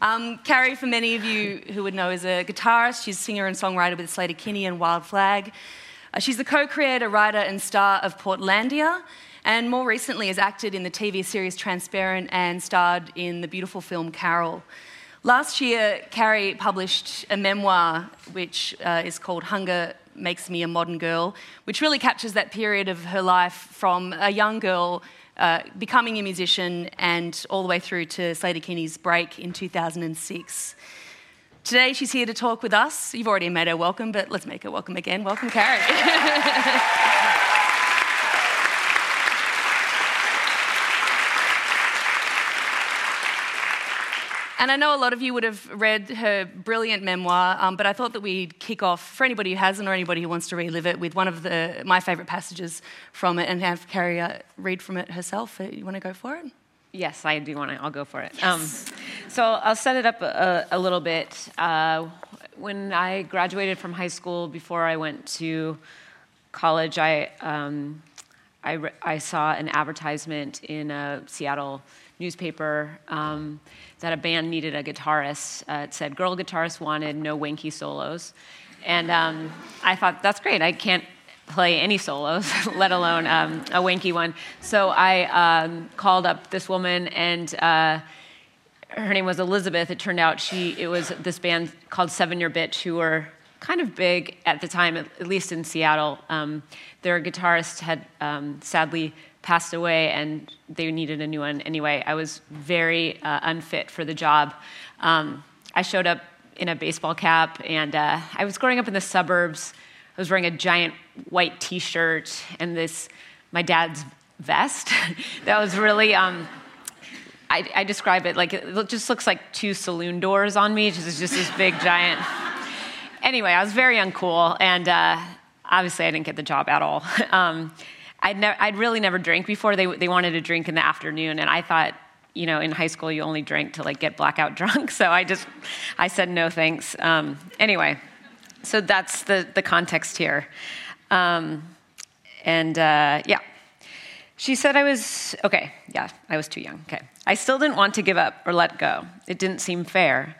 Um, Carrie, for many of you who would know, is a guitarist. She's singer and songwriter with Sleater-Kinney and Wild Flag. Uh, she's the co creator, writer, and star of Portlandia, and more recently has acted in the TV series Transparent and starred in the beautiful film Carol. Last year, Carrie published a memoir which uh, is called Hunger Makes Me a Modern Girl, which really captures that period of her life from a young girl uh, becoming a musician and all the way through to Sleater-Kinney's break in 2006. Today, she's here to talk with us. You've already made her welcome, but let's make her welcome again. Welcome, Carrie. And I know a lot of you would have read her brilliant memoir, um, but I thought that we'd kick off, for anybody who hasn't or anybody who wants to relive it, with one of the, my favourite passages from it and have Carrie uh, read from it herself. Uh, you want to go for it? Yes, I do want to. I'll go for it. Yes. Um, so I'll set it up a, a little bit. Uh, when I graduated from high school, before I went to college, I, um, I, re- I, saw an advertisement in a Seattle newspaper um, that a band needed a guitarist. Uh, it said, Girl guitarist wanted, no wanky solos. And um, I thought, that's great. I can't play any solos, let alone um, a wanky one. So I um, called up this woman, and uh, her name was Elizabeth. It turned out she it was this band called Seven Year Bitch, who were kind of big at the time, at, least in Seattle. Um, their guitarist had um, sadly passed away and they needed a new one anyway. I was very uh, unfit for the job. Um, I showed up in a baseball cap and uh, I was growing up in the suburbs. I was wearing a giant white t shirt and this, my dad's vest. that was really, um, I, I, describe it like it just looks like two saloon doors on me. It's just this big giant. anyway, I was very uncool and uh, obviously I didn't get the job at all. Um, I'd, ne- I'd really never drank before. They, they wanted to drink in the afternoon, and I thought, you know, in high school you only drink to like get blackout drunk. So I just, I said no thanks. Um, anyway, so that's the, the context here. Um, and uh, yeah, she said I was, okay, yeah, I was too young. Okay. I still didn't want to give up or let go. It didn't seem fair.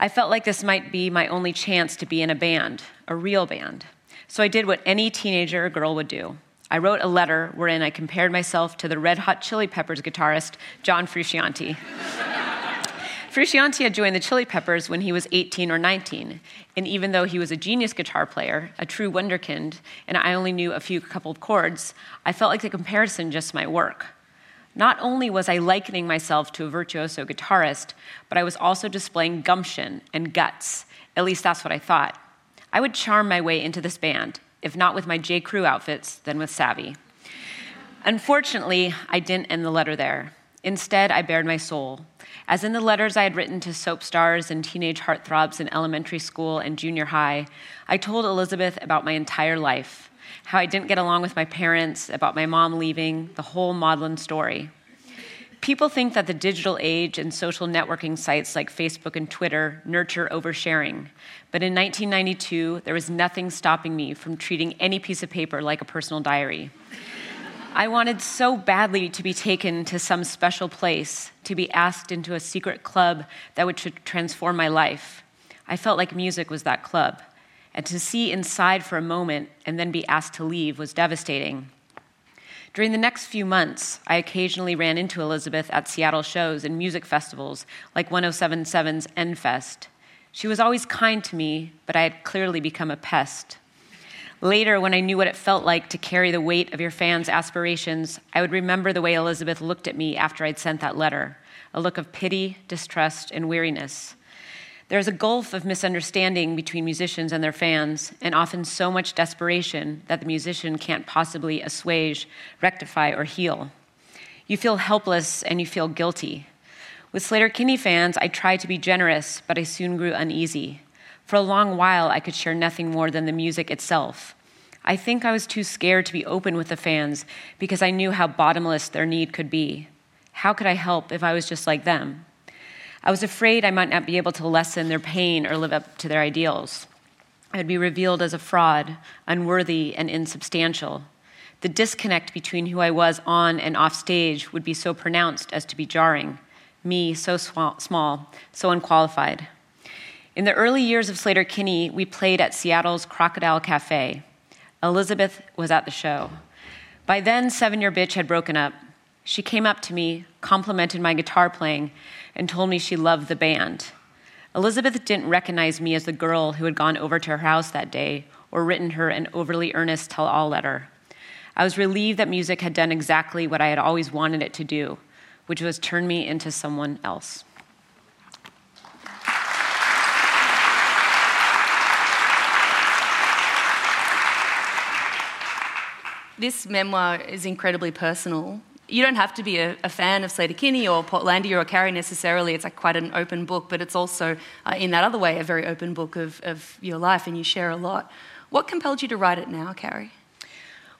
I felt like this might be my only chance to be in a band, a real band. So I did what any teenager or girl would do. I wrote a letter wherein I compared myself to the Red Hot Chili Peppers guitarist John Frusciante. Frusciante had joined the Chili Peppers when he was 18 or 19, and even though he was a genius guitar player, a true wonderkind, and I only knew a few couple of chords, I felt like the comparison just might work. Not only was I likening myself to a virtuoso guitarist, but I was also displaying gumption and guts. At least that's what I thought. I would charm my way into this band, if not with my J. Crew outfits, then with Savvy. Unfortunately, I didn't end the letter there. Instead, I bared my soul. As in the letters I had written to soap stars and teenage heartthrobs in elementary school and junior high, I told Elizabeth about my entire life how I didn't get along with my parents, about my mom leaving, the whole maudlin story. People think that the digital age and social networking sites like Facebook and Twitter nurture oversharing. But in 1992, there was nothing stopping me from treating any piece of paper like a personal diary. I wanted so badly to be taken to some special place, to be asked into a secret club that would transform my life. I felt like music was that club. And to see inside for a moment and then be asked to leave was devastating. During the next few months, I occasionally ran into Elizabeth at Seattle shows and music festivals like 1077's Endfest. She was always kind to me, but I had clearly become a pest. Later, when I knew what it felt like to carry the weight of your fans' aspirations, I would remember the way Elizabeth looked at me after I'd sent that letter a look of pity, distrust, and weariness. There's a gulf of misunderstanding between musicians and their fans, and often so much desperation that the musician can't possibly assuage, rectify, or heal. You feel helpless and you feel guilty. With Sleater-Kinney fans, I tried to be generous, but I soon grew uneasy. For a long while, I could share nothing more than the music itself. I think I was too scared to be open with the fans because I knew how bottomless their need could be. How could I help if I was just like them? I was afraid I might not be able to lessen their pain or live up to their ideals. I would be revealed as a fraud, unworthy, and insubstantial. The disconnect between who I was on and off stage would be so pronounced as to be jarring. me, so small, so unqualified. In the early years of Sleater-Kinney, we played at Seattle's Crocodile Cafe. Elizabeth was at the show. By then, Seven Year Bitch had broken up. She came up to me, complimented my guitar playing, and told me she loved the band. Elizabeth didn't recognize me as the girl who had gone over to her house that day or written her an overly earnest tell all letter. I was relieved that music had done exactly what I had always wanted it to do, which was turn me into someone else. This memoir is incredibly personal. You don't have to be a, a fan of Sleater-Kinney or Portlandia or Carrie necessarily. It's like quite an open book, but it's also, uh, in that other way, a very open book of, of your life, and you share a lot. What compelled you to write it now, Carrie?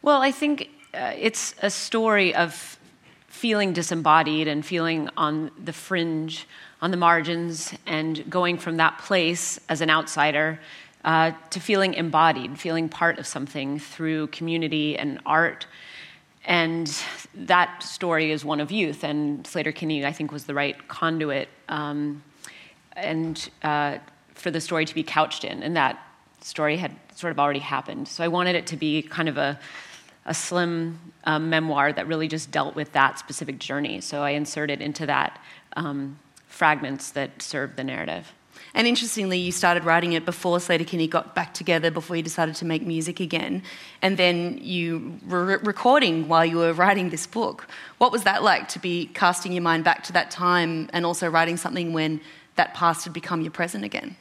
Well, I think uh, it's a story of feeling disembodied and feeling on the fringe, on the margins, and going from that place as an outsider uh, to feeling embodied, feeling part of something through community and art. And that story is one of youth, and Sleater-Kinney, I think, was the right conduit um, and uh, for the story to be couched in. And that story had sort of already happened. So I wanted it to be kind of a a slim um, memoir that really just dealt with that specific journey. So I inserted into that um, fragments that served the narrative. And interestingly, you started writing it before Sleater-Kinney got back together, before you decided to make music again. And then you were recording while you were writing this book. What was that like to be casting your mind back to that time and also writing something when that past had become your present again?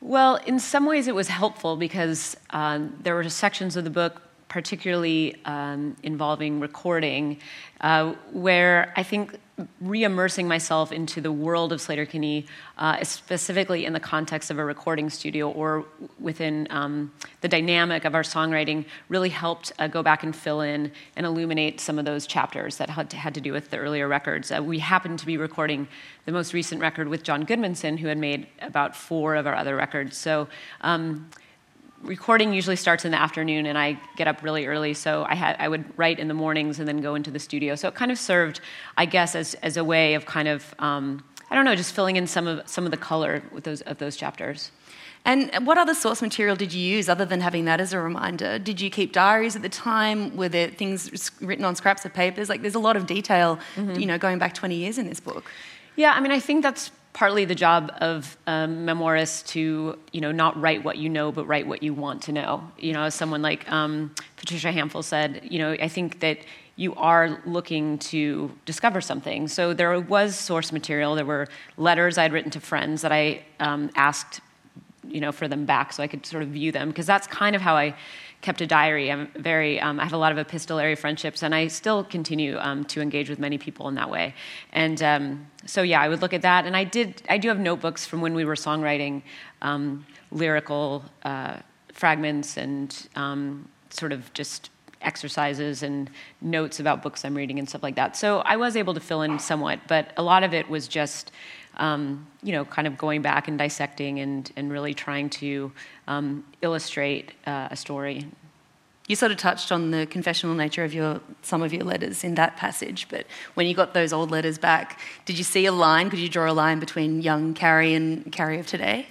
Well, in some ways it was helpful because um, there were sections of the book particularly um, involving recording, uh, where I think re-immersing myself into the world of Sleater-Kinney, uh, specifically in the context of a recording studio or within um, the dynamic of our songwriting, really helped uh, go back and fill in and illuminate some of those chapters that had to, had to do with the earlier records. Uh, we happened to be recording the most recent record with John Goodmanson, who had made about four of our other records. So. Um, recording usually starts in the afternoon and I get up really early, so I had I would write in the mornings and then go into the studio. So it kind of served, I guess, as as a way of kind of um, I don't know, just filling in some of some of the color with those of those chapters. And what other source material did you use other than having that as a reminder? Did you keep diaries at the time? Were there things written on scraps of papers? Like, there's a lot of detail, mm-hmm. you know, going back 20 years in this book. Yeah, I mean, I think that's partly the job of um, memoirists to you know not write what you know but write what you want to know. You know as someone like um, patricia hampl said you know i think that you are looking to discover something. So there was source material. There were letters i'd written to friends that i um, asked you know for them back so i could sort of view them because that's kind of how i kept a diary. I'm very, um, I have a lot of epistolary friendships, and I still continue um, to engage with many people in that way. And um, so, yeah, I would look at that, and I did. I do have notebooks from when we were songwriting, um, lyrical uh, fragments, and um, sort of just exercises and notes about books I'm reading and stuff like that. So I was able to fill in somewhat, but a lot of it was just um, you know, kind of going back and dissecting and, and really trying to um, illustrate uh, a story. You sort of touched on the confessional nature of your some of your letters in that passage, but when you got those old letters back, did you see a line? Could you draw a line between young Carrie and Carrie of today?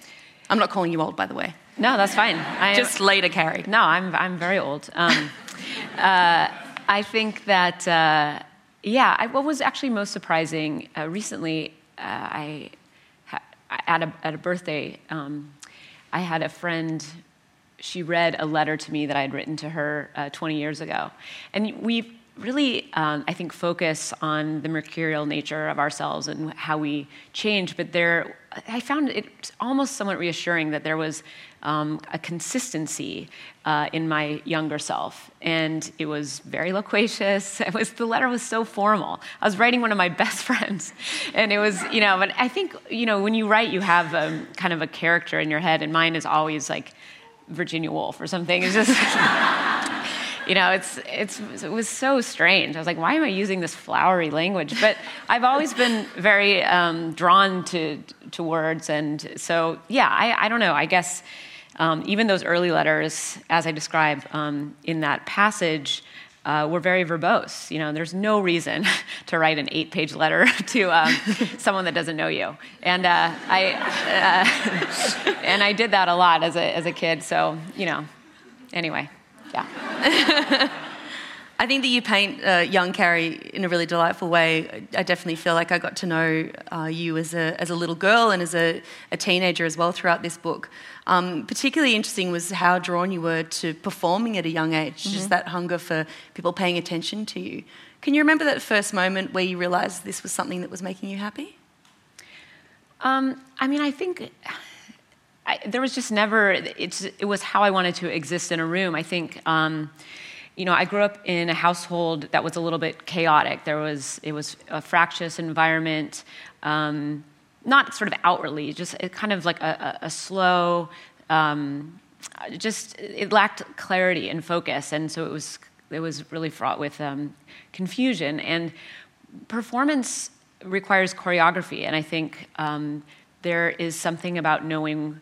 I'm not calling you old, by the way. No, that's fine. I Just later, Carrie. No, I'm I'm very old. Um, uh, I think that uh, yeah. I, what was actually most surprising uh, recently uh, I at a, at a birthday, um, I had a friend. She read a letter to me that I had written to her uh, 20 years ago, and we really, um, I think, focus on the mercurial nature of ourselves and how we change. But there, I found it almost somewhat reassuring that there was um, a consistency uh, in my younger self, and it was very loquacious. It was the letter was so formal. I was writing one of my best friends, and it was you know. But I think you know when you write, you have um, kind of a character in your head, and mine is always like Virginia Woolf or something. It's just. you know, it's, it's, it was so strange. I was like, why am I using this flowery language? But I've always been very um, drawn to, to words. And so, yeah, I, I don't know. I guess um, even those early letters, as I describe um, in that passage, uh, were very verbose. You know, there's no reason to write an eight-page letter to um, someone that doesn't know you. And uh, I uh, and I did that a lot as a as a kid. So you know, anyway, yeah. I think that you paint uh, young Carrie in a really delightful way. I definitely feel like I got to know uh, you as a, as a little girl and as a, a teenager as well throughout this book. Um, particularly interesting was how drawn you were to performing at a young age, mm-hmm. just that hunger for people paying attention to you. Can you remember that first moment where you realised this was something that was making you happy? Um, I mean, I think. I, there was just never it's it was how I wanted to exist in a room. I think um, you know, I grew up in a household that was a little bit chaotic. There was, it was a fractious environment, um, not sort of outwardly, just kind of like a, a, a slow, um, just it lacked clarity and focus, and so it was it was really fraught with um, confusion. And performance requires choreography, and I think um, there is something about knowing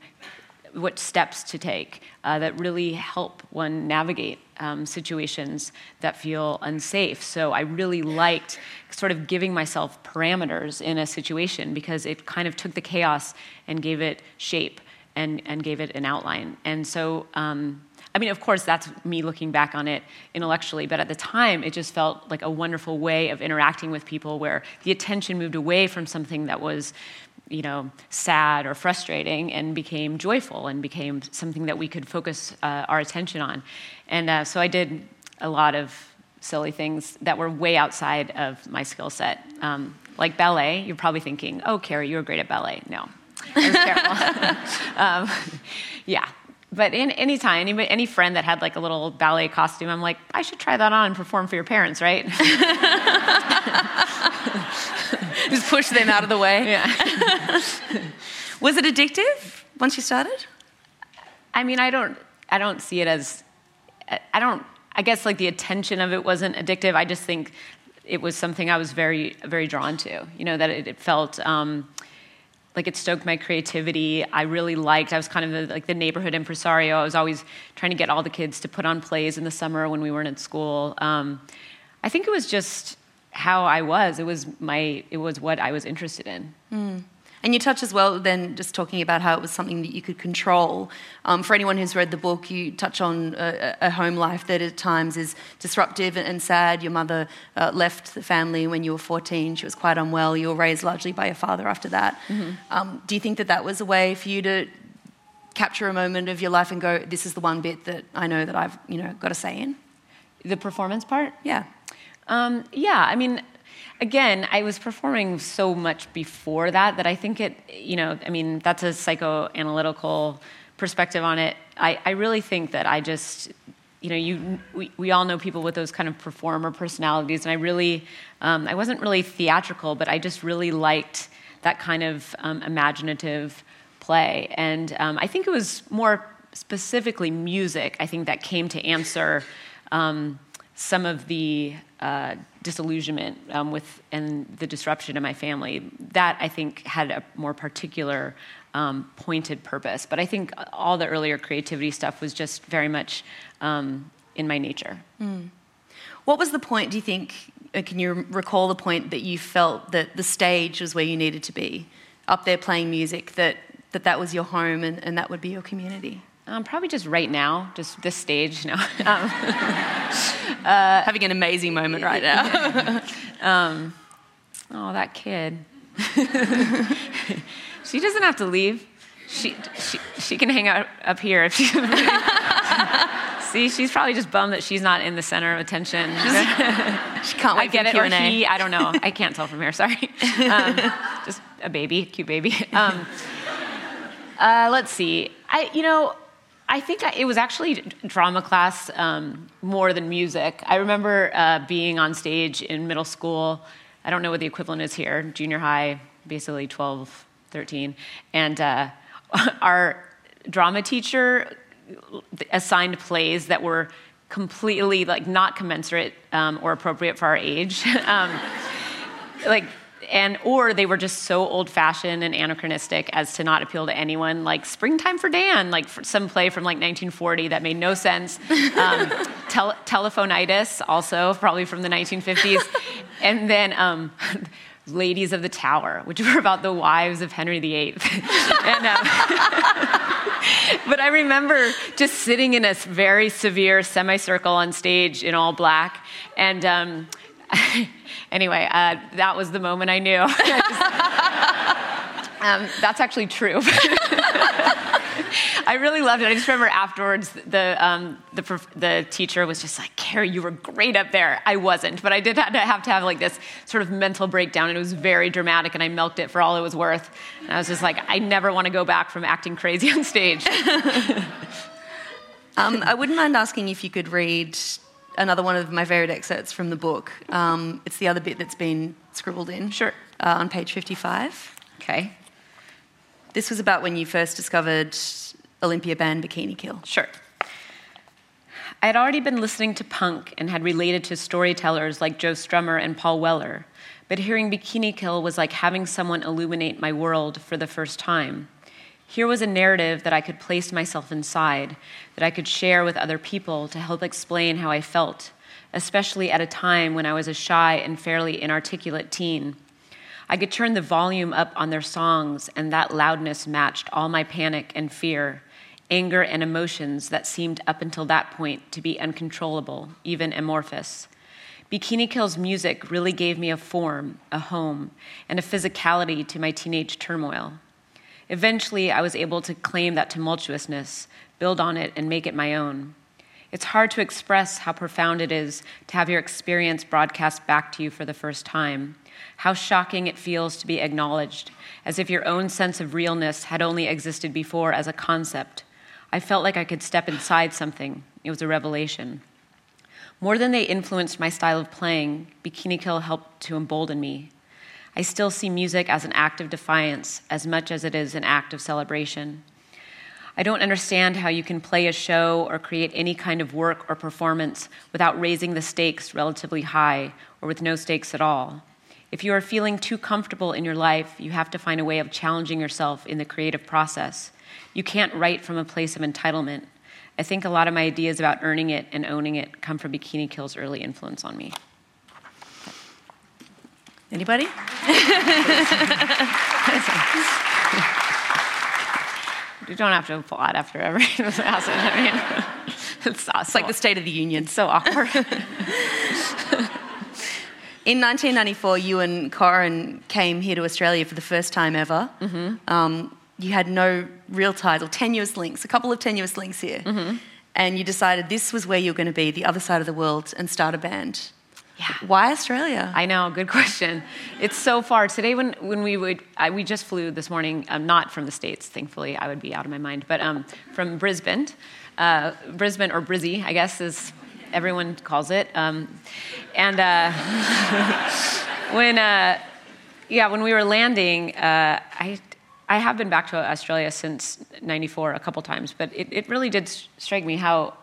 what steps to take uh, that really help one navigate um, situations that feel unsafe. So I really liked sort of giving myself parameters in a situation because it kind of took the chaos and gave it shape and, and gave it an outline. And so, um, I mean, of course, that's me looking back on it intellectually, but at the time, it just felt like a wonderful way of interacting with people where the attention moved away from something that was you know, sad or frustrating and became joyful and became something that we could focus uh, our attention on. And uh, so I did a lot of silly things that were way outside of my skill set. Um, like ballet, you're probably thinking, oh, Carrie, you were great at ballet. No, was terrible. um, yeah. But in any time, any, any friend that had like a little ballet costume, I'm like, I should try that on and perform for your parents, right? Just push them out of the way. Yeah. Was it addictive once you started? I mean, I don't, I don't see it as, I don't, I guess like the attention of it wasn't addictive. I just think it was something I was very, very drawn to. You know, that it, it felt um, like it stoked my creativity. I really liked, I was kind of the, like the neighborhood impresario. I was always trying to get all the kids to put on plays in the summer when we weren't at school. Um, I think it was just how I was. It was my it was what I was interested in. Mm. And you touch as well, then, just talking about how it was something that you could control. Um, for anyone who's read the book, you touch on a, a home life that at times is disruptive and sad. Your mother uh, left the family when you were 14. She was quite unwell. You were raised largely by your father after that. Mm-hmm. Um, do you think that that was a way for you to capture a moment of your life and go, this is the one bit that I know that I've, you know, got a say in? The performance part? Yeah. Um, yeah, I mean, again, I was performing so much before that that I think it, you know, I mean, that's a psychoanalytical perspective on it. I, I really think that I just, you know, you, we, we all know people with those kind of performer personalities, and I really, um, I wasn't really theatrical, but I just really liked that kind of um, imaginative play. And um, I think it was more specifically music, I think, that came to answer um, some of the uh, disillusionment um, with and the disruption in my family. That I think had a more particular um, pointed purpose. But I think all the earlier creativity stuff was just very much um, in my nature. Mm. What was the point? Do you think? Uh, can you recall the point that you felt that the stage was where you needed to be, up there playing music? That that that was your home and, and that would be your community. Um, probably just right now, just this stage. No, um, uh, having an amazing moment right now. um, oh, that kid. she doesn't have to leave. She, she, she can hang out up here if she. See, she's probably just bummed that she's not in the center of attention. she can't wait I get it, Q&A. or he. I don't know. I can't tell from here. Sorry. Um, just a baby, cute baby. Um, uh, let's see. I, you know, I think it was actually drama class um, more than music. I remember uh, being on stage in middle school. I don't know what the equivalent is here, junior high, basically 12, 13. And uh, our drama teacher assigned plays that were completely like not commensurate um, or appropriate for our age. um, like and or they were just so old-fashioned and anachronistic as to not appeal to anyone. Like springtime for dan like for some play from like 1940 that made no sense. Um, tel- telephonitis also probably from the 1950s and then um, ladies of the tower which were about the wives of henry viii and, um, but i remember just sitting in a very severe semicircle on stage in all black. And um, anyway, uh, that was the moment I knew. um, that's actually true. I really loved it. I just remember afterwards, the, um, the, the, teacher was just like, Carrie, you were great up there. I wasn't, but I did have to have, to have like this sort of mental breakdown, and it was very dramatic, and I milked it for all it was worth. And I was just like, I never want to go back from acting crazy on stage. um, I wouldn't mind asking if you could read another one of my favorite excerpts from the book. Um, it's the other bit that's been scribbled in. Sure. Uh, on page 55. Okay. This was about when you first discovered Olympia band Bikini Kill. Sure. I had already been listening to punk and had related to storytellers like Joe Strummer and Paul Weller, but hearing Bikini Kill was like having someone illuminate my world for the first time. Here was a narrative that I could place myself inside, that I could share with other people to help explain how I felt, especially at a time when I was a shy and fairly inarticulate teen. I could turn the volume up on their songs, and that loudness matched all my panic and fear, anger and emotions that seemed up until that point to be uncontrollable, even amorphous. Bikini Kill's music really gave me a form, a home, and a physicality to my teenage turmoil. Eventually, I was able to claim that tumultuousness, build on it, and make it my own. It's hard to express how profound it is to have your experience broadcast back to you for the first time, how shocking it feels to be acknowledged, as if your own sense of realness had only existed before as a concept. I felt like I could step inside something. It was a revelation. More than they influenced my style of playing, Bikini Kill helped to embolden me. I still see music as an act of defiance as much as it is an act of celebration. I don't understand how you can play a show or create any kind of work or performance without raising the stakes relatively high or with no stakes at all. If you are feeling too comfortable in your life, you have to find a way of challenging yourself in the creative process. You can't write from a place of entitlement. I think a lot of my ideas about earning it and owning it come from Bikini Kill's early influence on me. Anybody? you don't have to applaud after every passage. I mean, it's, it's like the State of the Union. It's so awkward. In 1994, you and Corin came here to Australia for the first time ever. Mm-hmm. Um, you had no real title, tenuous links, a couple of tenuous links here. Mm-hmm. And you decided this was where you were going to be, the other side of the world, and start a band. Yeah. Why Australia? I know, good question. It's so far. Today, when, when we would, I, we just flew this morning, um, not from the States, thankfully, I would be out of my mind, but um, from Brisbane. Uh, Brisbane, or Brizzy, I guess, is everyone calls it. Um, and uh, when, uh, yeah, when we were landing, uh, I, I have been back to Australia since 94 a couple times, but it, it really did strike me how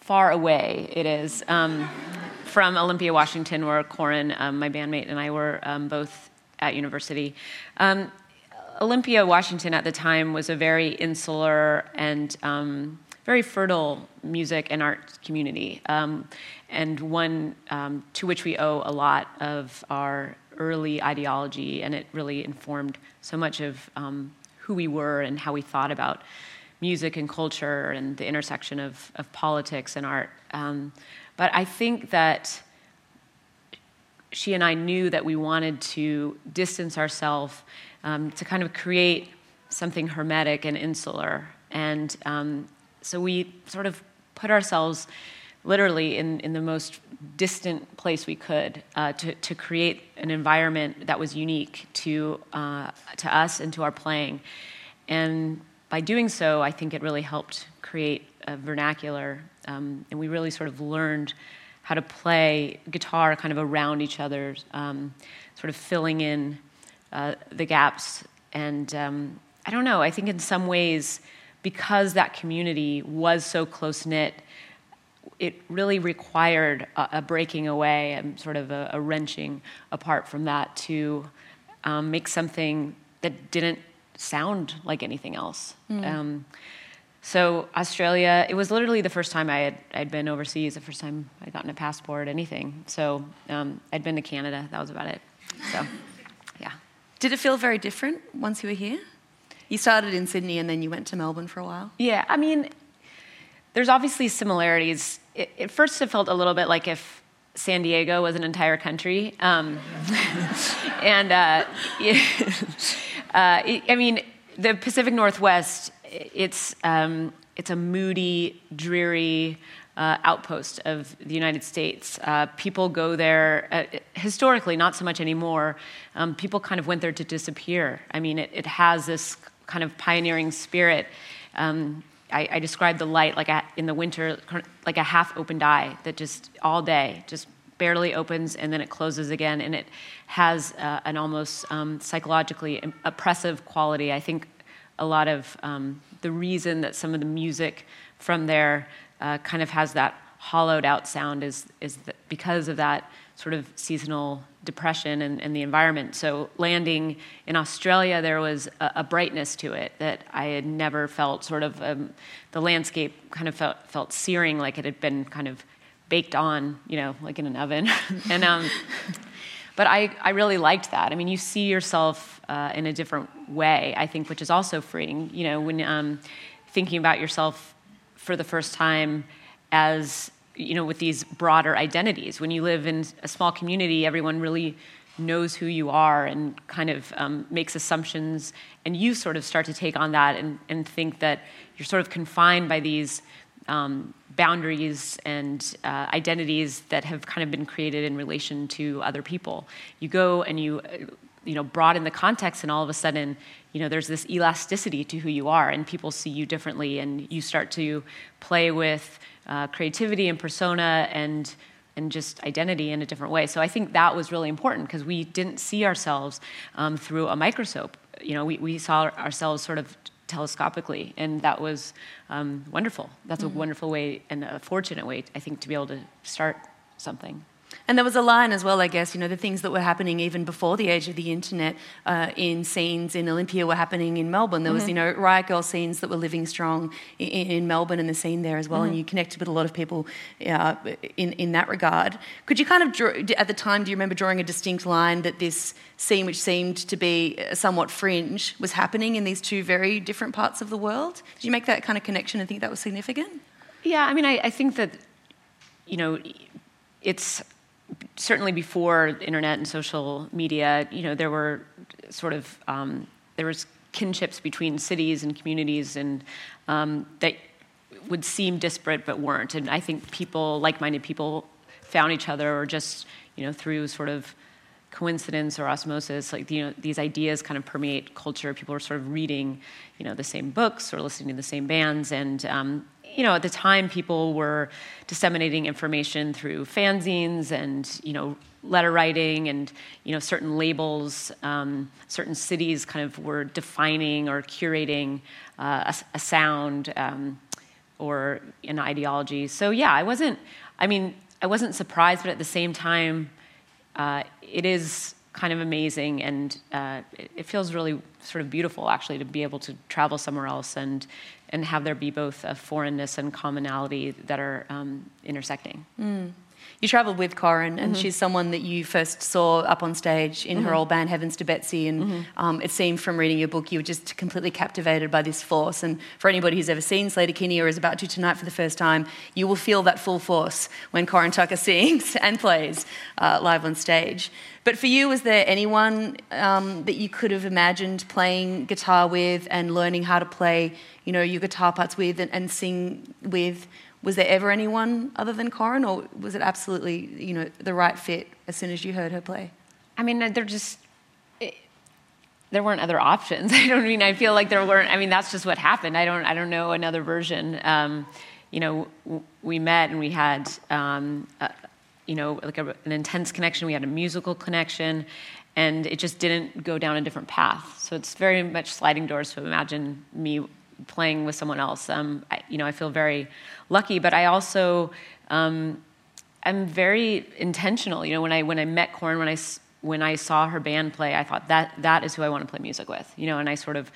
far away it is. Um, from Olympia, Washington, where Corin, um, my bandmate, and I were um, both at university. Um, Olympia, Washington, at the time was a very insular and um, very fertile music and art community, um, and one to which we owe a lot of our early ideology, and it really informed so much of who we were and how we thought about music and culture and the intersection of, of politics and art. Um, but I think that she and I knew that we wanted to distance ourselves um, to kind of create something hermetic and insular. And um, so we sort of put ourselves literally in, in the most distant place we could uh, to, to create an environment that was unique to, uh, to us and to our playing. And by doing so, I think it really helped create a vernacular um, and we really sort of learned how to play guitar kind of around each other, um, sort of filling in uh, the gaps. And um, I don't know, I think in some ways, because that community was so close knit, it really required a, a breaking away and sort of a, a wrenching apart from that to um, make something that didn't sound like anything else. Mm. So Australia, it was literally the first time I had I'd been overseas, the first time I'd gotten a passport, anything. So um, I'd been to Canada. That was about it. So, yeah. Did it feel very different once you were here? You started in Sydney and then you went to Melbourne for a while. Yeah, I mean, there's obviously similarities. It, at first, it felt a little bit like if San Diego was an entire country, um, and uh, uh, I mean, the Pacific Northwest it's, um, it's a moody, dreary uh, outpost of the United States. Uh, people go there, uh, historically, not so much anymore. Um, people kind of went there to disappear. I mean, it, it has this kind of pioneering spirit. Um, I, I describe the light like a, in the winter, like a half opened eye that just all day, just barely opens and then it closes again. And it has uh, an almost um, psychologically oppressive quality. I think a lot of um, the reason that some of the music from there uh, kind of has that hollowed out sound is, is because of that sort of seasonal depression and, and, the environment. So, landing in Australia, there was a, a brightness to it that I had never felt. Sort of um, the landscape kind of felt, felt searing, like it had been kind of baked on, you know, like in an oven. and um, but I, I really liked that. I mean, you see yourself uh, in a different way, I think, which is also freeing. You know, when um, thinking about yourself for the first time as, you know, with these broader identities. When you live in a small community, everyone really knows who you are and kind of um, makes assumptions, and you sort of start to take on that and, and think that you're sort of confined by these um, boundaries and uh, identities that have kind of been created in relation to other people. You go and you, uh, you know, broaden the context, and all of a sudden, you know, there's this elasticity to who you are, and people see you differently, and you start to play with uh, creativity and persona and and just identity in a different way. So I think that was really important because we didn't see ourselves um, through a microscope. You know, we, we saw ourselves sort of telescopically, and that was um, wonderful. That's mm-hmm. a wonderful way and a fortunate way, I think, to be able to start something. And there was a line as well, I guess, you know, the things that were happening even before the age of the internet uh, in scenes in Olympia were happening in Melbourne. There was, mm-hmm. you know, Riot grrrl scenes that were living strong in, in Melbourne and the scene there as well. Mm-hmm. And you connected with a lot of people uh, in, in that regard. Could you kind of, draw, at the time, do you remember drawing a distinct line that this scene, which seemed to be somewhat fringe, was happening in these two very different parts of the world? Did you make that kind of connection and think that was significant? Yeah, I mean, I, I think that, you know, it's certainly before internet and social media, you know, there were sort of um, there was kinships between cities and communities, and um, that would seem disparate but weren't. And I think people, like-minded people, found each other, or just you know through sort of coincidence or osmosis, like you know these ideas kind of permeate culture. People are sort of reading, you know, the same books or listening to the same bands, and um, you know, at the time, people were disseminating information through fanzines and, you know, letter writing and, you know, certain labels. Um, certain cities kind of were defining or curating uh, a, a, sound um, or an ideology. So, yeah, I wasn't, I mean, I wasn't surprised, but at the same time, uh, it is kind of amazing and uh, it, it feels really sort of beautiful actually to be able to travel somewhere else and and have there be both a foreignness and commonality that are um, intersecting. Mm. You travelled with Corin, and mm-hmm. she's someone that you first saw up on stage in mm-hmm. her old band Heavens to Betsy. And mm-hmm. um, it seemed from reading your book you were just completely captivated by this force. And for anybody who's ever seen Sleater-Kinney or is about to tonight for the first time, you will feel that full force when Corin Tucker sings and plays uh, live on stage. But for you, was there anyone um, that you could have imagined playing guitar with and learning how to play, you know, your guitar parts with and, and sing with? Was there ever anyone other than Corin, or was it absolutely, you know, the right fit as soon as you heard her play? I mean, they're just. There weren't other options. I don't mean. I feel like there weren't. I mean, that's just what happened. I don't. I don't know another version. Um, you know, we met and we had um, you know, like a, an intense connection. We had a musical connection, and it just didn't go down a different path. So it's very much sliding doors. So imagine me playing with someone else. Um, I, you know, I feel very lucky, but I also um, I'm very intentional. You know, when I when I met Corin, when I when I saw her band play, I thought that that is who I want to play music with. You know, and I sort of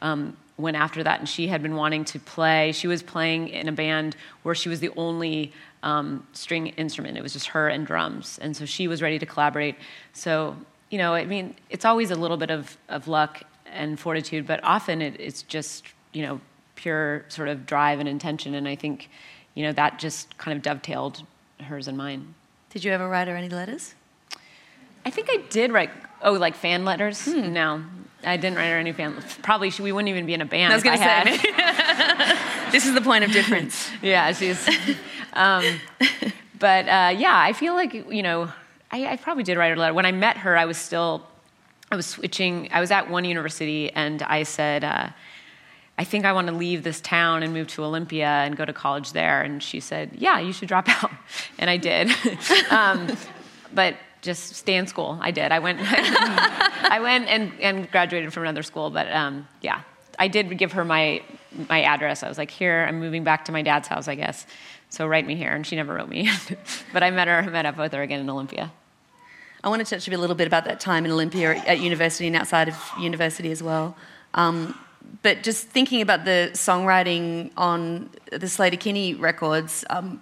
um, went after that. And she had been wanting to play. She was playing in a band where she was the only um, string instrument. It was just her and drums, and so she was ready to collaborate. So you know, I mean, it's always a little bit of of luck and fortitude, but often it, it's just you know pure sort of drive and intention. And I think you know that just kind of dovetailed hers and mine. Did you ever write her any letters? I think I did write. Oh, like fan letters? Hmm. No, I didn't write her any fan. Probably she, we wouldn't even be in a band. I was going to say. this is the point of difference. yeah, she's. Um, but uh, yeah, I feel like you know, I, I, probably did write her a letter. When I met her, I was still, I was switching. I was at one university, and I said. Uh, I think I want to leave this town and move to Olympia and go to college there. And she said, Yeah, you should drop out. And I did. um, but just stay in school. I did. I went, I went and, and graduated from another school. But um, yeah, I did give her my, my address. I was like, Here, I'm moving back to my dad's house, I guess. So write me here. And she never wrote me. but I met her, met up with her again in Olympia. I want to touch a little bit about that time in Olympia at university and outside of university as well. Um, but just thinking about the songwriting on the Sleater-Kinney records, um,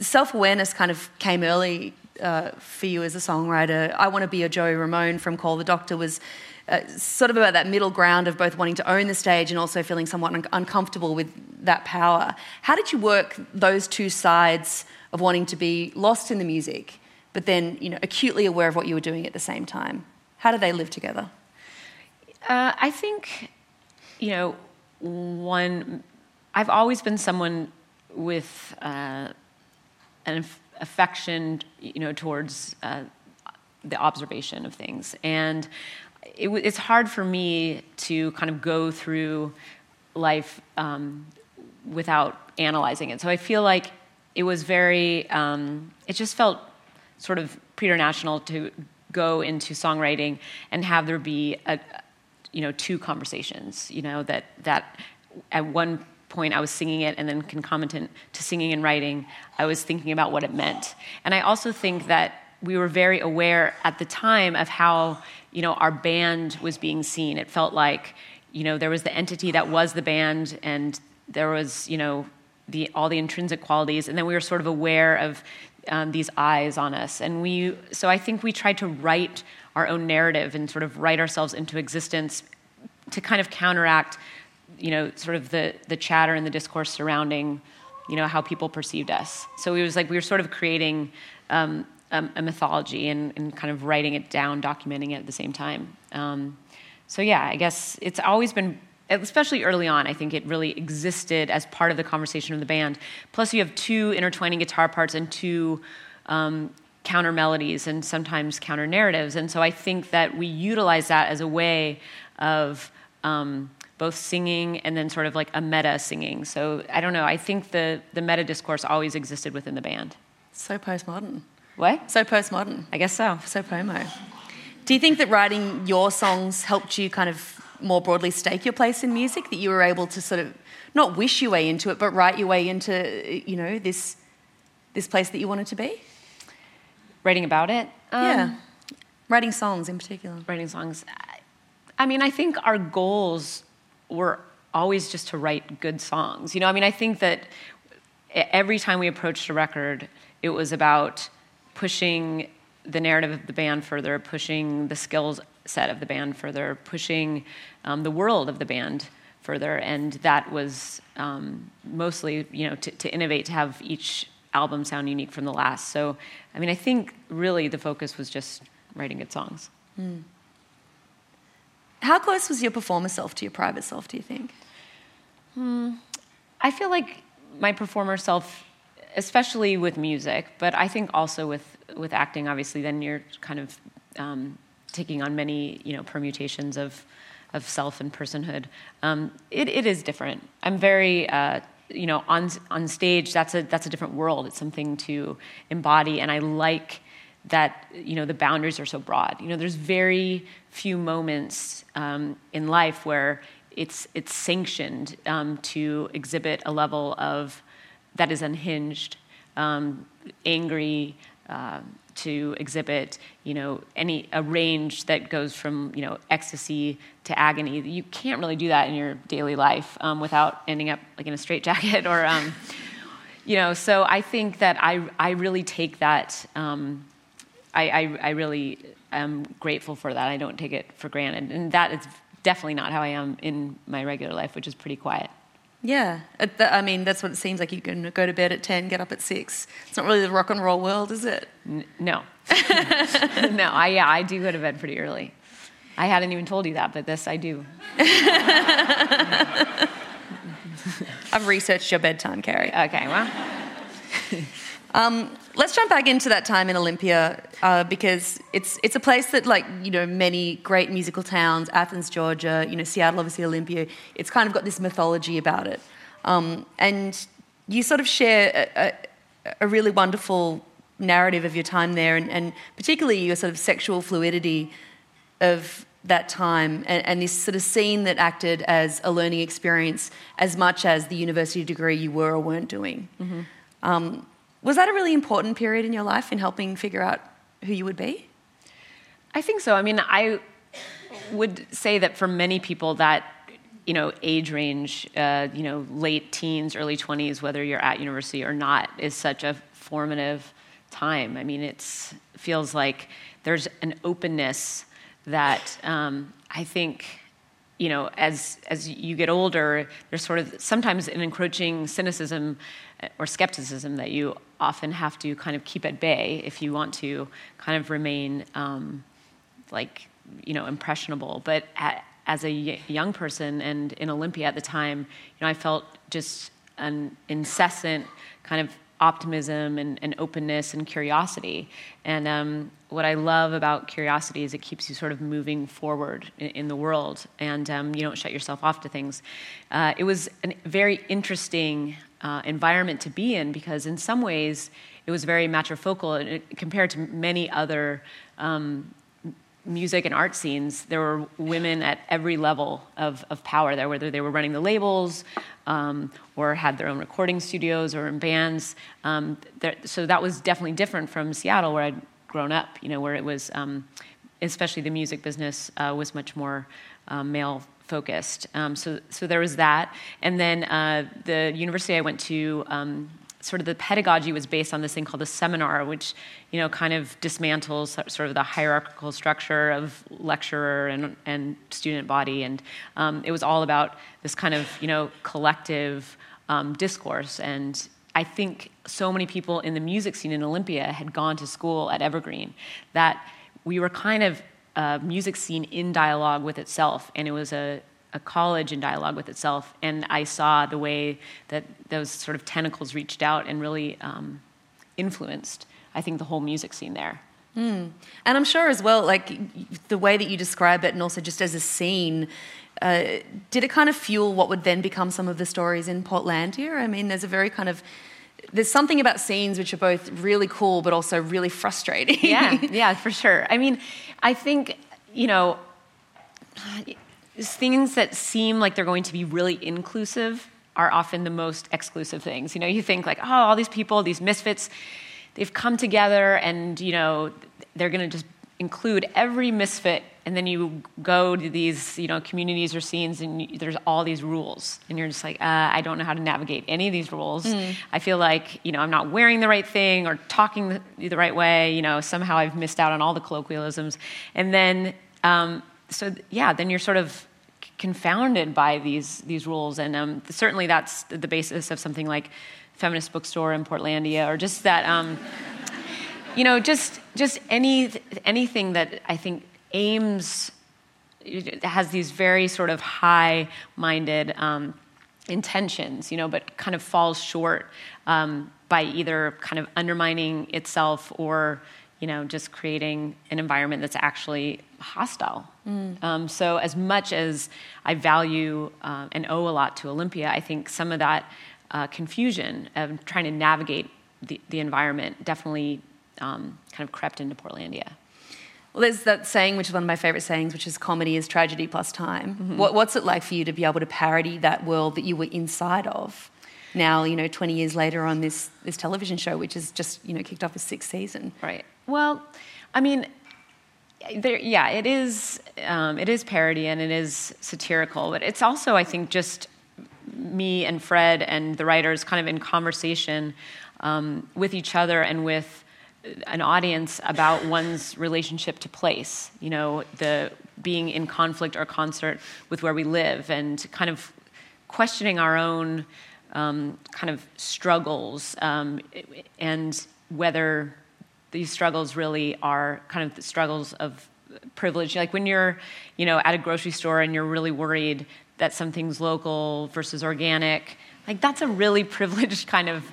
self awareness kind of came early uh, for you as a songwriter. I Want to Be a Joey Ramone from Call the Doctor was uh, sort of about that middle ground of both wanting to own the stage and also feeling somewhat un- uncomfortable with that power. How did you work those two sides of wanting to be lost in the music, but then you know acutely aware of what you were doing at the same time? How do they live together? Uh, I think you know, one, I've always been someone with uh, an affection, you know, towards uh, the observation of things, and it, it's hard for me to kind of go through life um, without analyzing it. So I feel like it was very, um, it just felt sort of preternatural to go into songwriting and have there be a, you know two conversations you know that that at one point I was singing it and then concomitant to singing and writing I was thinking about what it meant. And I also think that we were very aware at the time of how you know our band was being seen. It felt like you know there was the entity that was the band and there was you know the all the intrinsic qualities. And then we were sort of aware of um, these eyes on us. And we so i think we tried to write our own narrative and sort of write ourselves into existence to kind of counteract, you know, sort of the, the chatter and the discourse surrounding, you know, how people perceived us. So it was like we were sort of creating um, a, a, mythology and, and, kind of writing it down, documenting it at the same time. Um, so yeah, I guess it's always been, especially early on, I think it really existed as part of the conversation of the band. Plus, you have two intertwining guitar parts and two um, counter melodies and sometimes counter narratives. And so I think that we utilize that as a way of um, both singing and then sort of like a meta singing. So I don't know. I think the, the meta discourse always existed within the band. So postmodern. What? So postmodern. I guess so. So promo. Do you think that writing your songs helped you kind of more broadly stake your place in music? That you were able to sort of not wish your way into it, but write your way into you know this this place that you wanted to be? Writing about it. Um, yeah, writing songs in particular. Writing songs. I mean, I think our goals were always just to write good songs. You know, I mean, I think that every time we approached a record, it was about pushing the narrative of the band further, pushing the skills set of the band further, pushing um, the world of the band further, and that was um, mostly, you know, to, to innovate, to have each album sound unique from the last. So, I mean, I think really the focus was just writing good songs. Mm. How close was your performer self to your private self, do you think? Hmm. I feel like my performer self, especially with music, but I think also with, with acting, obviously, then you're kind of um, taking on many you know, permutations of, of self and personhood. Um, it, it is different. I'm very uh, you know, on on stage, that's a that's a different world. It's something to embody, and I like that you know the boundaries are so broad. You know, there's very few moments um, in life where it's it's sanctioned um, to exhibit a level of that is unhinged, um, angry. Uh, to exhibit, you know, any a range that goes from you know ecstasy to agony. You can't really do that in your daily life um, without ending up like in a straitjacket or, um, you know. So I think that I I really take that. Um, I, I, I really am grateful for that. I don't take it for granted, and that is definitely not how I am in my regular life, which is pretty quiet. Yeah, I mean that's what it seems like. You can go to bed at ten, get up at six. It's not really the rock and roll world, is it? N- no, no. I yeah, I do go to bed pretty early. I hadn't even told you that, but this I do. I've researched your bedtime, Carrie. Okay, well. Um, let's jump back into that time in Olympia uh, because it's it's a place that, like you know, many great musical towns, Athens, Georgia, you know, Seattle, obviously Olympia. It's kind of got this mythology about it, um, and you sort of share a, a, a, really wonderful narrative of your time there, and, and, particularly your sort of sexual fluidity of that time, and, and this sort of scene that acted as a learning experience as much as the university degree you were or weren't doing. Mm-hmm. Um, was that a really important period in your life in helping figure out who you would be? I think so. I mean, I would say that for many people, that you know, age range, uh, you know, late teens, early 20s, whether you're at university or not, is such a formative time. I mean, it feels like there's an openness that um, I think you know, as as you get older, there's sort of sometimes an encroaching cynicism uh, or skepticism that you often have to kind of keep at bay if you want to kind of remain um, like you know impressionable. But at, as a young person and in Olympia at the time, you know, I felt just an incessant kind of optimism and, and openness and curiosity. And um, what I love about curiosity is it keeps you sort of moving forward in, in the world, and um, you don't shut yourself off to things. Uh, it was a very interesting uh, environment to be in because, in some ways, it was very matrifocal compared to many other um, music and art scenes, there were women at every level of, of power there, whether they were running the labels um, or had their own recording studios or in bands. Um, there, so that was definitely different from Seattle, where I'd grown up, you know, where it was, um, especially the music business uh, was much more um, male focused. Um, so, so there was that. And then uh, the university I went to, um, sort of the pedagogy was based on this thing called the seminar, which you know kind of dismantles sort of the hierarchical structure of lecturer and, and student body, and um, it was all about this kind of you know collective um, discourse. And I think so many people in the music scene in Olympia had gone to school at Evergreen that we were kind of a music scene in dialogue with itself, and it was a a college in dialogue with itself, and I saw the way that those sort of tentacles reached out and really um, influenced, I think, the whole music scene there. Mm. And I'm sure as well, like the way that you describe it, and also just as a scene, uh, did it kind of fuel what would then become some of the stories in Portlandia? I mean, there's a very kind of there's something about scenes which are both really cool but also really frustrating. yeah, yeah, for sure. I mean, I think you know things that seem like they're going to be really inclusive are often the most exclusive things. You know, you think like, oh, all these people, these misfits, they've come together and, you know, they're going to just include every misfit and then you go to these you know communities or scenes and you, there's all these rules and you're just like uh, i don't know how to navigate any of these rules mm. i feel like you know i'm not wearing the right thing or talking the, the, right way you know somehow i've missed out on all the colloquialisms and then um, so yeah then you're sort of confounded by these these rules, and um, certainly that's the basis of something like feminist bookstore in Portlandia, or just that, um, you know, just just any anything that I think aims has these very sort of high-minded um, intentions, you know, but kind of falls short um, by either kind of undermining itself or you know, just creating an environment that's actually hostile. Mm. Um, so, as much as I value uh, and owe a lot to Olympia, I think some of that uh, confusion of trying to navigate the, the environment definitely um, kind of crept into Portlandia. Well, there's that saying, which is one of my favourite sayings, which is comedy is tragedy plus time. Mm-hmm. What, what's it like for you to be able to parody that world that you were inside of? Now, you know, 20 years later on this, this television show, which has just, you know, kicked off its sixth season. Right. Well, I mean, there, yeah, it is, um, it is parody and it is satirical, but it's also, I think, just me and Fred and the writers kind of in conversation um, with each other and with an audience about one's relationship to place, you know, the being in conflict or concert with where we live and kind of questioning our own um, kind of struggles um, and whether these struggles really are kind of the struggles of privilege. Like when you're, you know, at a grocery store and you're really worried that something's local versus organic, like that's a really privileged kind of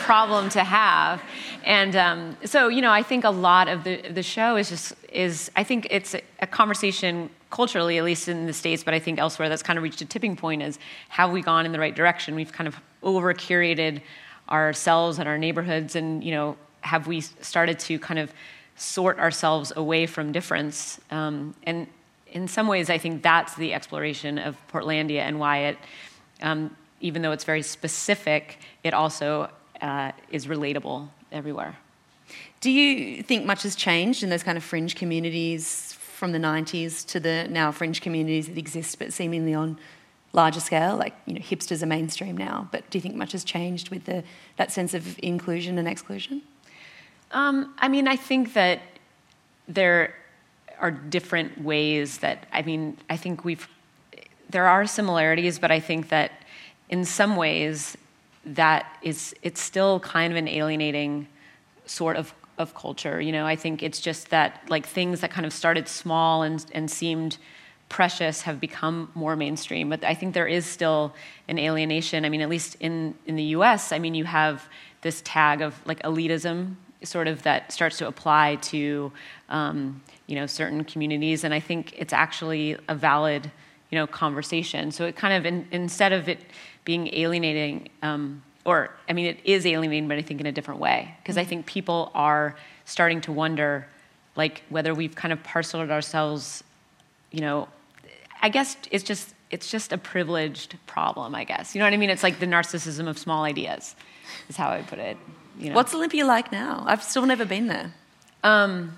problem to have. And um, so, you know, I think a lot of the, the show is just, is, I think it's a, a conversation culturally, at least in the States, but I think elsewhere that's kind of reached a tipping point is have we gone in the right direction? We've kind of over curated ourselves and our neighborhoods and, you know, have we started to kind of sort ourselves away from difference? Um, and in some ways, I think that's the exploration of Portlandia and why it, um, even though it's very specific, it also uh, is relatable everywhere. Do you think much has changed in those kind of fringe communities from the 90s to the now fringe communities that exist but seemingly on larger scale? Like, you know, hipsters are mainstream now, but do you think much has changed with the, that sense of inclusion and exclusion? Um, I mean, I think that there are different ways that, I mean, I think we've, there are similarities, but I think that in some ways that is it's still kind of an alienating sort of of culture. You know, I think it's just that like things that kind of started small and and seemed precious have become more mainstream. But I think there is still an alienation. I mean, at least in in the U.S., I mean, you have this tag of like elitism, sort of that starts to apply to um, you know certain communities, and I think it's actually a valid you know conversation. So it kind of in, instead of it being alienating, um, or I mean, it is alienating, but I think in a different way. Because I mm-hmm. think people are starting to wonder, like, whether we've kind of parceled ourselves, you know, I guess it's just it's just a privileged problem, I guess. You know what I mean? It's like the narcissism of small ideas, is how I put it. You know? What's Olympia like now? I've still never been there. Um,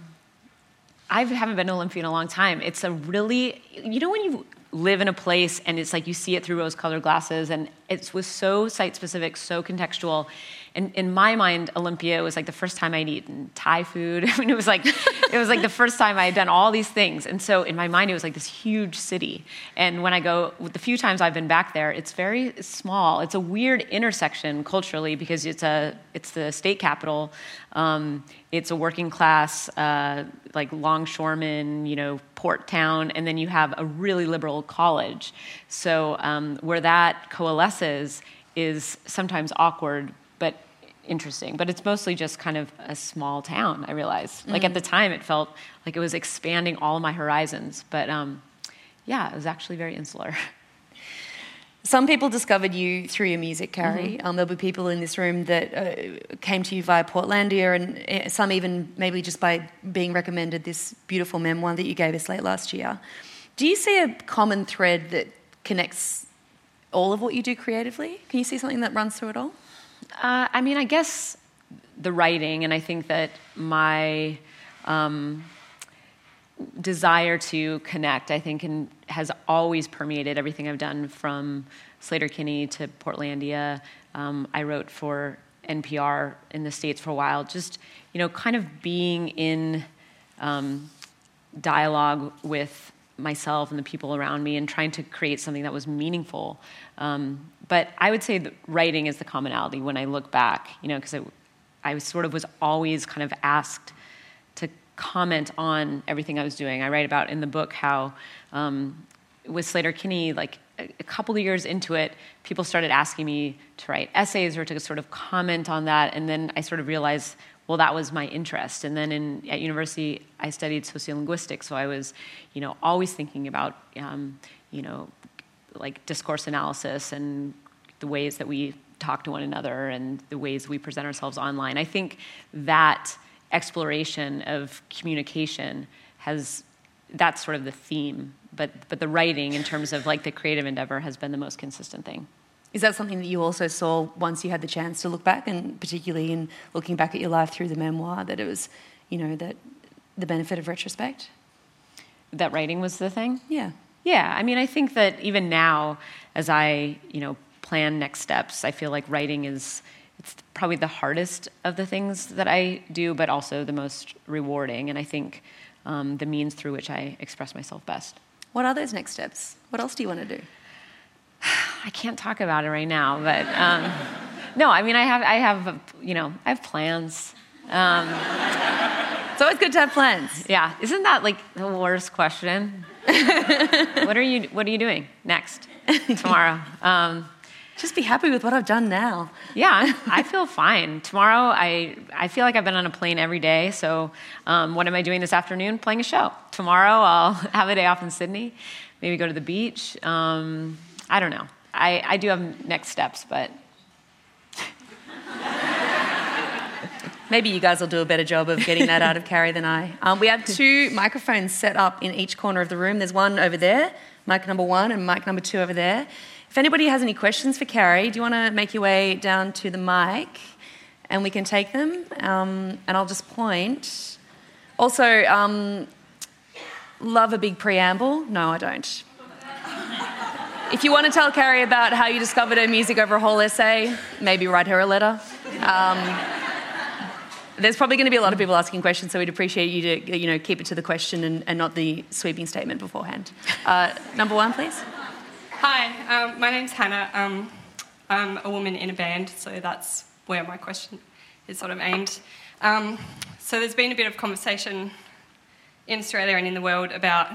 I haven't been to Olympia in a long time. It's a really, you know, when you live in a place and it's like you see it through rose colored glasses and it was so site specific so contextual. And in my mind olympia was like the first time i'd eaten thai food. I mean it was like it was like the first time i had done all these things. And so in my mind it was like this huge city. And when i go the few times i've been back there it's very small. It's a weird intersection culturally because it's a it's the state capital. Um, it's a working class, uh, like longshoreman, you know, port town, and then you have a really liberal college. So um, where that coalesces is sometimes awkward, but interesting. But it's mostly just kind of a small town. I realize. Like mm. at the time, it felt like it was expanding all of my horizons. But um, yeah, it was actually very insular. Some people discovered you through your music, Carrie. Mm-hmm. Um, there'll be people in this room that uh, came to you via Portlandia, and uh, some even maybe just by being recommended this beautiful memoir that you gave us late last year. Do you see a common thread that connects all of what you do creatively? Can you see something that runs through it all? Uh, I mean, I guess the writing, and I think that my um, desire to connect, I think, and has always permeated everything I've done from Sleater-Kinney to Portlandia. Um, I wrote for NPR in the States for a while, just, you know, kind of being in um, dialogue with myself and the people around me and trying to create something that was meaningful. Um, but I would say that writing is the commonality when I look back, you know, because I, sort of was always kind of asked to comment on everything I was doing. I write about in the book how um, with Sleater-Kinney, like a, a couple of years into it, people started asking me to write essays or to sort of comment on that, and then I sort of realized, well, that was my interest. And then in, at university, I studied sociolinguistics, so I was, you know, always thinking about, um, you know, like discourse analysis and the ways that we talk to one another and the ways we present ourselves online. I think that exploration of communication has that's sort of the theme but but the writing in terms of like the creative endeavor has been the most consistent thing is that something that you also saw once you had the chance to look back and particularly in looking back at your life through the memoir that it was you know that the benefit of retrospect that writing was the thing yeah yeah i mean i think that even now as i you know plan next steps i feel like writing is it's probably the hardest of the things that i do but also the most rewarding and i think um, the means through which I express myself best. What are those next steps? What else do you want to do? I can't talk about it right now, but um, no, I mean, I have, I have, you know, I have plans. Um, it's always good to have plans. Yeah, isn't that like the worst question? what are you, what are you doing next tomorrow? Um, just be happy with what I've done now. Yeah, I feel fine. Tomorrow, I, I feel like I've been on a plane every day. So, um, what am I doing this afternoon? Playing a show. Tomorrow, I'll have a day off in Sydney, maybe go to the beach. Um, I don't know. I, I do have next steps, but. Maybe you guys will do a better job of getting that out of Carrie than I. Um, we have two microphones set up in each corner of the room. There's one over there, mic number one, and mic number two over there. If anybody has any questions for Carrie, do you want to make your way down to the mic and we can take them? Um, and I'll just point. Also, um, love a big preamble? No, I don't. If you want to tell Carrie about how you discovered her music over a whole essay, maybe write her a letter. Um, there's probably going to be a lot of people asking questions, so we'd appreciate you to you know, keep it to the question and, and not the sweeping statement beforehand. Uh, number one, please. Hi, um, my name's Hannah. Um, I'm a woman in a band, so that's where my question is sort of aimed. Um, so there's been a bit of conversation in Australia and in the world about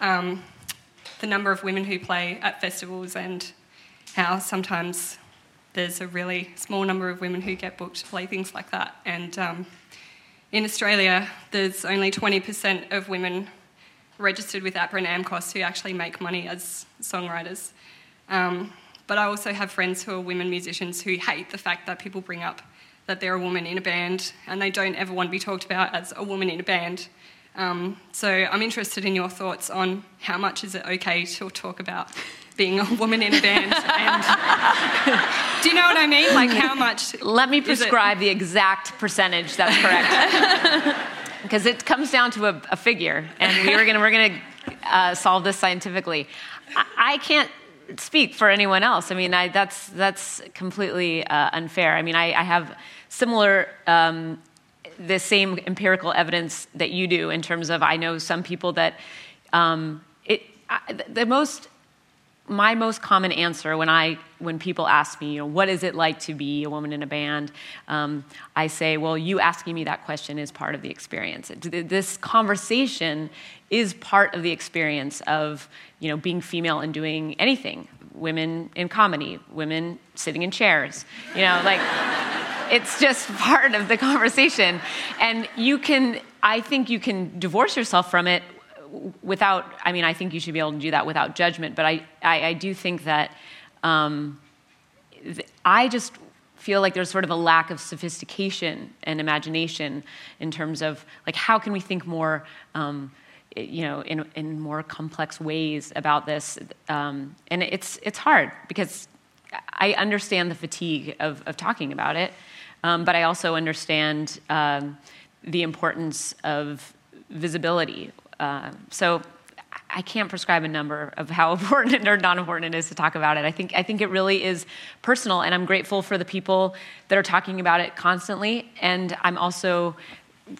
um, the number of women who play at festivals and how sometimes there's a really small number of women who get booked to play things like that. And um, in Australia, there's only 20% of women registered with APRA and AMCOS who actually make money as songwriters. Um, but I also have friends who are women musicians who hate the fact that people bring up that they're a woman in a band and they don't ever want to be talked about as a woman in a band. Um, so I'm interested in your thoughts on how much is it okay to talk about being a woman in a band? And do you know what I mean? Like how much? Let me prescribe the exact percentage. That's correct. because it comes down to a, a figure, and we are gonna we're gonna uh, solve this scientifically. I, I, can't speak for anyone else. I mean, I, that's that's completely uh, unfair. I mean, I, I have similar. Um, the same empirical evidence that you do in terms of I know some people that um, it the most my most common answer when I when people ask me, you know, what is it like to be a woman in a band? Um, I say, well, you asking me that question is part of the experience. This conversation is part of the experience of you know being female and doing anything. Women in comedy, women sitting in chairs, you know, like. It's just part of the conversation. And you can i think you can divorce yourself from it without, I mean, I think you should be able to do that without judgment, but I, I, I do think that um, I just feel like there's sort of a lack of sophistication and imagination in terms of like how can we think more um, you know in, in more complex ways about this? Um, and it's it's hard because i understand the fatigue of, of talking about it um, but i also understand um, the importance of visibility uh, so I can't prescribe a number of how important or not important it is to talk about it. I think I think it really is personal, and I'm grateful for the people that are talking about it constantly. And I'm also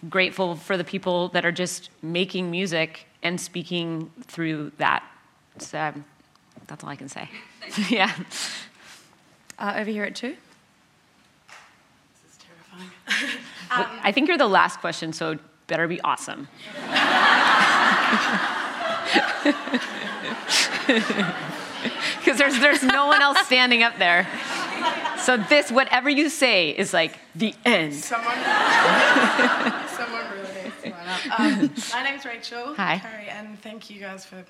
grateful for the people that are just making music and speaking through that. So um, that's all I can say. yeah. Uh, over here at two. This is terrifying. um, I think you're the last question, so better be awesome. Because there's, there's no one else standing up there. So this, whatever you say, is like the end. Someone, someone really needs to line up. Um, my name's Rachel. Hi. Carrie, and thank you guys for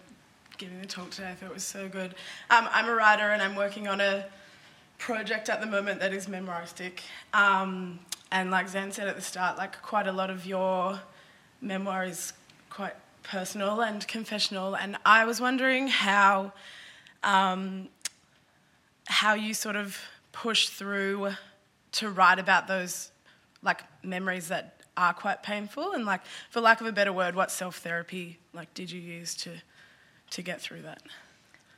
giving the talk today. I thought it was so good. Um, I'm a writer and I'm working on a project at the moment that is memoiristic. Um, and like Zan said at the start, like quite a lot of your memoir is quite personal and confessional. And I was wondering how um, how you sort of push through to write about those like memories that are quite painful and like for lack of a better word what self-therapy like did you use to to get through that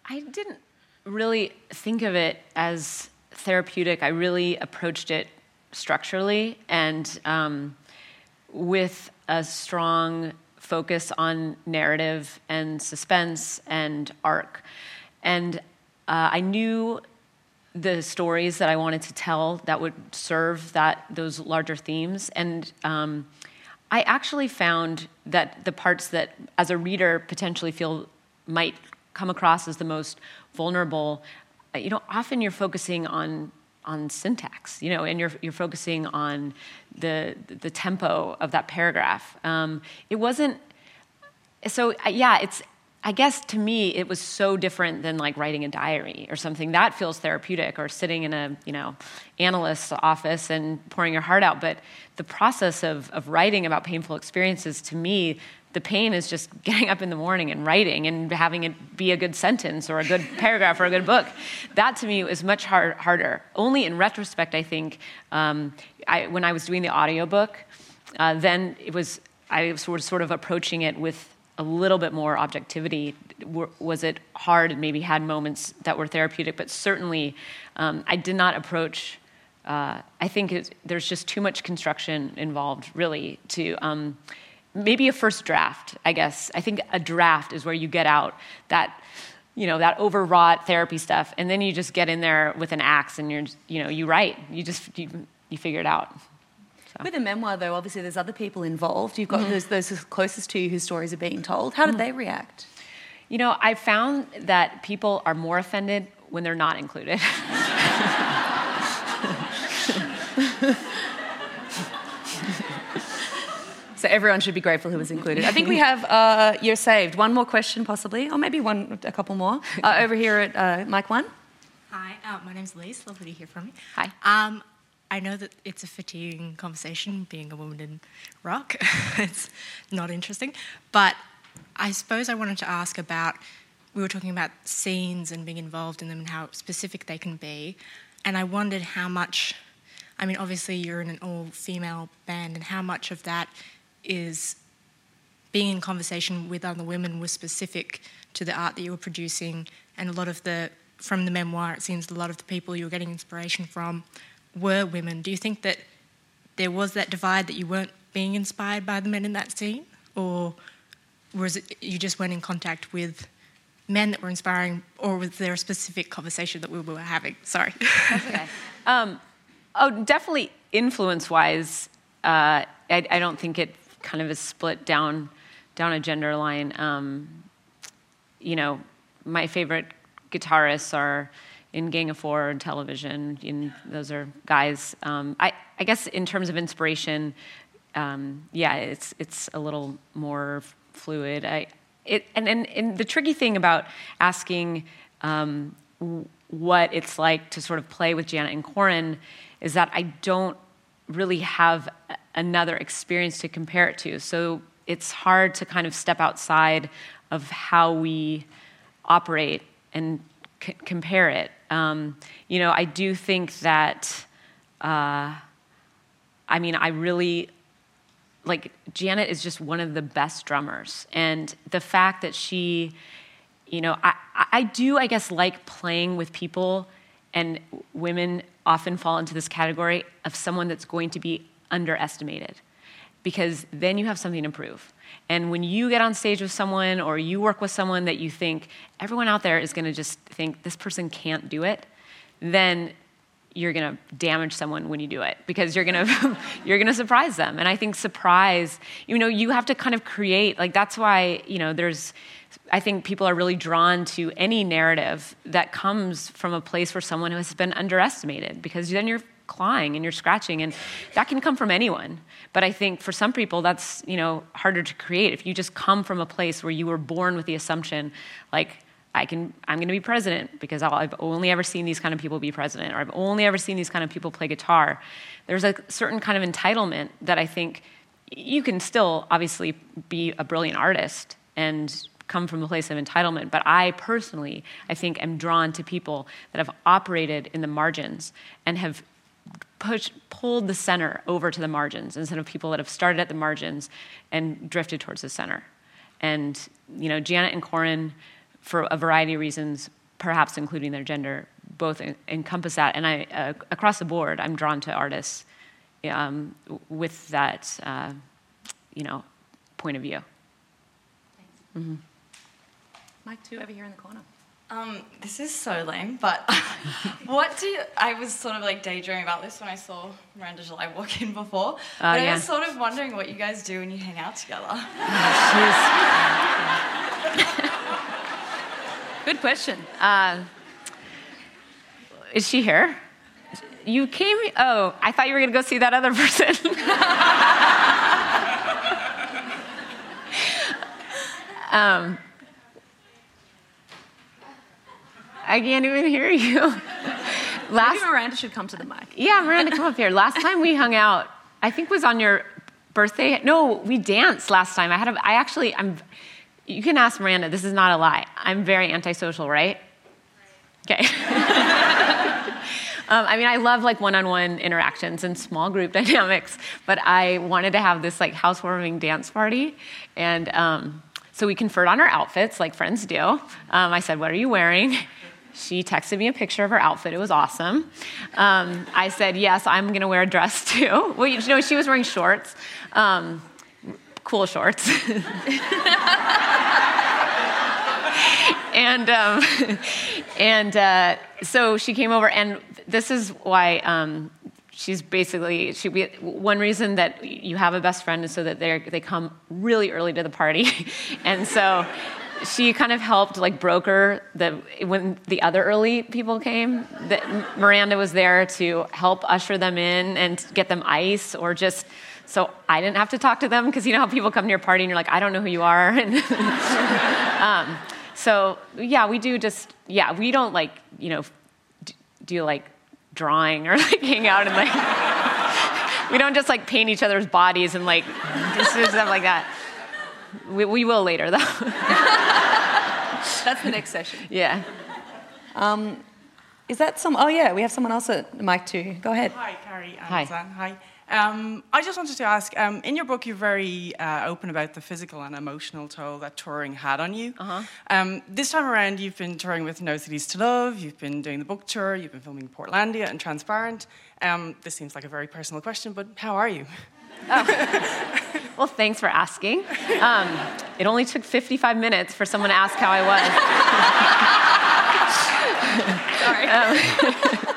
i didn't really think of it as therapeutic i really approached it structurally and um, with a strong focus on narrative and suspense and arc and uh, i knew the stories that I wanted to tell that would serve that those larger themes. And um, I actually found that the parts that, as a reader, potentially feel might come across as the most vulnerable. You know, often you're focusing on on syntax, you know, and you're you're focusing on the the tempo of that paragraph. Um, it wasn't. So yeah, it's I guess to me it was so different than like writing a diary or something that feels therapeutic or sitting in a you know analyst's office and pouring your heart out. But the process of of writing about painful experiences to me the pain is just getting up in the morning and writing and having it be a good sentence or a good paragraph or a good book. That to me is much hard, harder. Only in retrospect, I think, um, I, when I was doing the audiobook, uh, then it was I was sort of approaching it with a little bit more objectivity? Was it hard and maybe had moments that were therapeutic? But certainly, um, I did not approach. Uh, I think there's just too much construction involved, really, to um, maybe a first draft. I guess I think a draft is where you get out that you know that overwrought therapy stuff, and then you just get in there with an axe and you're you know you write. You just you, you figure it out. So. With a memoir, though, obviously there's other people involved. You've got mm-hmm. those, those closest to you whose stories are being told. How did mm-hmm. they react? You know, I found that people are more offended when they're not included. so everyone should be grateful who was included. I think we have uh, you're saved. One more question, possibly, or maybe one, a couple more. Uh, over here at uh, mic One. Hi, uh, my name's Lise. Lovely to hear from you. Hi. Um, I know that it's a fatiguing conversation being a woman in rock. it's not interesting. But I suppose I wanted to ask about we were talking about scenes and being involved in them and how specific they can be. And I wondered how much, I mean, obviously you're in an all female band, and how much of that is being in conversation with other women was specific to the art that you were producing. And a lot of the, from the memoir, it seems a lot of the people you were getting inspiration from were women, do you think that there was that divide that you weren't being inspired by the men in that scene? Or was it you just weren't in contact with men that were inspiring, or was there a specific conversation that we were having? Sorry. okay. Um, oh, definitely influence wise, uh, I, I, don't think it kind of is split down down a gender line. Um, you know, my favorite guitarists are in Gang of Four and television. In, those are guys. Um, I, I, guess in terms of inspiration, um, yeah, it's it's a little more fluid. I, it, and, and, and the tricky thing about asking um, what it's like to sort of play with Janet and Corin is that I don't really have another experience to compare it to. So it's hard to kind of step outside of how we operate and c- compare it. Um, you know, I do think that, uh, I mean, I really, like, Janet is just one of the best drummers. And the fact that she, you know, I, I do, I guess, like playing with people, and women often fall into this category of someone that's going to be underestimated because then you have something to prove. And when you get on stage with someone or you work with someone that you think everyone out there is going to just think this person can't do it, then you're going to damage someone when you do it because you're going to you're going to surprise them. And I think surprise, you know, you have to kind of create like that's why, you know, there's I think people are really drawn to any narrative that comes from a place where someone has been underestimated because then you're clawing and you're scratching and that can come from anyone but i think for some people that's you know harder to create if you just come from a place where you were born with the assumption like I can, I'm going to be president because i have only ever seen these kind of people be president, or I've only ever seen these kind of people play guitar. There's a certain kind of entitlement that I think you can still obviously be a brilliant artist and come from a place of entitlement. But I personally, I think, am drawn to people that have operated in the margins and have pushed, pulled the center over to the margins instead of people that have started at the margins and drifted towards the center. And you know, Janet and Corin for a variety of reasons, perhaps including their gender, both encompass that. And I, uh, across the board, I'm drawn to artists um, with that, uh, you know, point of view. Mm-hmm. mic, two over here in the corner. Um, this is so lame, but what do you, I was sort of like daydreaming about this when I saw Miranda July walk in before. Uh, but yeah. I was sort of wondering what you guys do when you hang out together. Good question. Uh, is she here? You came. Oh, I thought you were going to go see that other person. um, I can't even hear you. Last, Maybe Miranda should come to the mic. Yeah, Miranda, come up here. Last time we hung out, I think was on your birthday. No, we danced last time. I had a, I actually, I'm you can ask Miranda, this is not a lie. I'm very antisocial, right? Okay. um, I mean, I love like one-on-one interactions and small group dynamics, but I wanted to have this like housewarming dance party, and um, so we conferred on our outfits like friends do. Um, I said, "What are you wearing?" She texted me a picture of her outfit. It was awesome. Um, I said, "Yes, I'm going to wear a dress too." Well, you know, she was wearing shorts. Um, cool shorts. and um, and uh, so she came over, and this is why um, she's basically she be, one reason that you have a best friend is so that they they come really early to the party, and so she kind of helped like broker the when the other early people came that miranda was there to help usher them in and get them ice or just so I didn't have to talk to them because you know how people come to your party and you're like, I don't know who you are. um, so yeah, we do just yeah, we don't like you know do like drawing or like hang out and like we don't just like paint each other's bodies and like stuff like that. We, we will later though. That's the next session. Yeah. Um, is that some? Oh yeah, we have someone else at mic too. Go ahead. Hi, Carrie. Hi. Hi. Um, I just wanted to ask um, in your book, you're very uh, open about the physical and emotional toll that touring had on you. Uh-huh. Um, this time around, you've been touring with No Cities to Love, you've been doing the book tour, you've been filming Portlandia and Transparent. Um, this seems like a very personal question, but how are you? Oh. well, thanks for asking. Um, it only took 55 minutes for someone to ask how I was. Sorry. Um,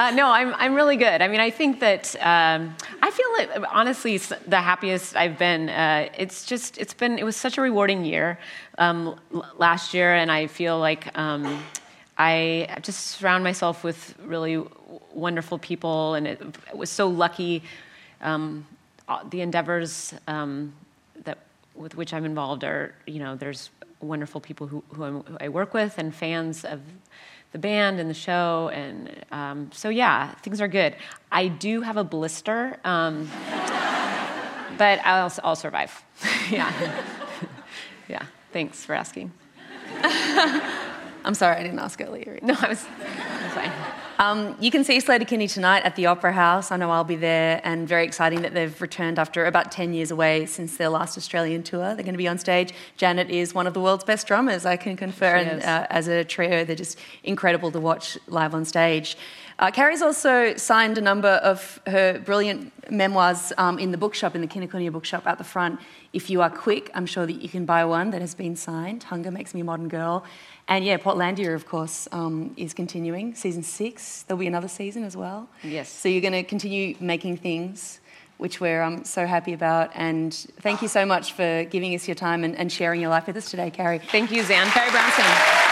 Uh, no, I'm, I'm really good. I mean, I think that um, I feel like, honestly, the happiest I've been. Uh, it's just, it's been, it was such a rewarding year um, last year, and I feel like um, I just surround myself with really wonderful people, and it, it was so lucky. The endeavors um, that with which I'm involved are, you know, there's wonderful people who, who, who I work with and fans of the band and the show. And um, so, yeah, things are good. I do have a blister, um, but I'll, I'll survive. yeah. yeah. Thanks for asking. I'm sorry, I didn't ask earlier. No, I was, I was fine. Um, you can see Sleater-Kinney tonight at the Opera House. I know I'll be there, and very exciting that they've returned after about 10 years away since their last Australian tour. They're going to be on stage. Janet is one of the world's best drummers, I can confer. and uh, as a trio, they're just incredible to watch live on stage. Uh, Carrie's also signed a number of her brilliant memoirs um, in the bookshop, in the Kinokuniya bookshop at the front. If you are quick, I'm sure that you can buy one that has been signed. Hunger Makes Me a Modern Girl. And yeah, Portlandia, of course, um, is continuing. Season six, there'll be another season as well. Yes. So you're going to continue making things, which we're um, so happy about. And thank you so much for giving us your time and, and sharing your life with us today, Carrie. Thank you, Zan. Carrie Brownstein.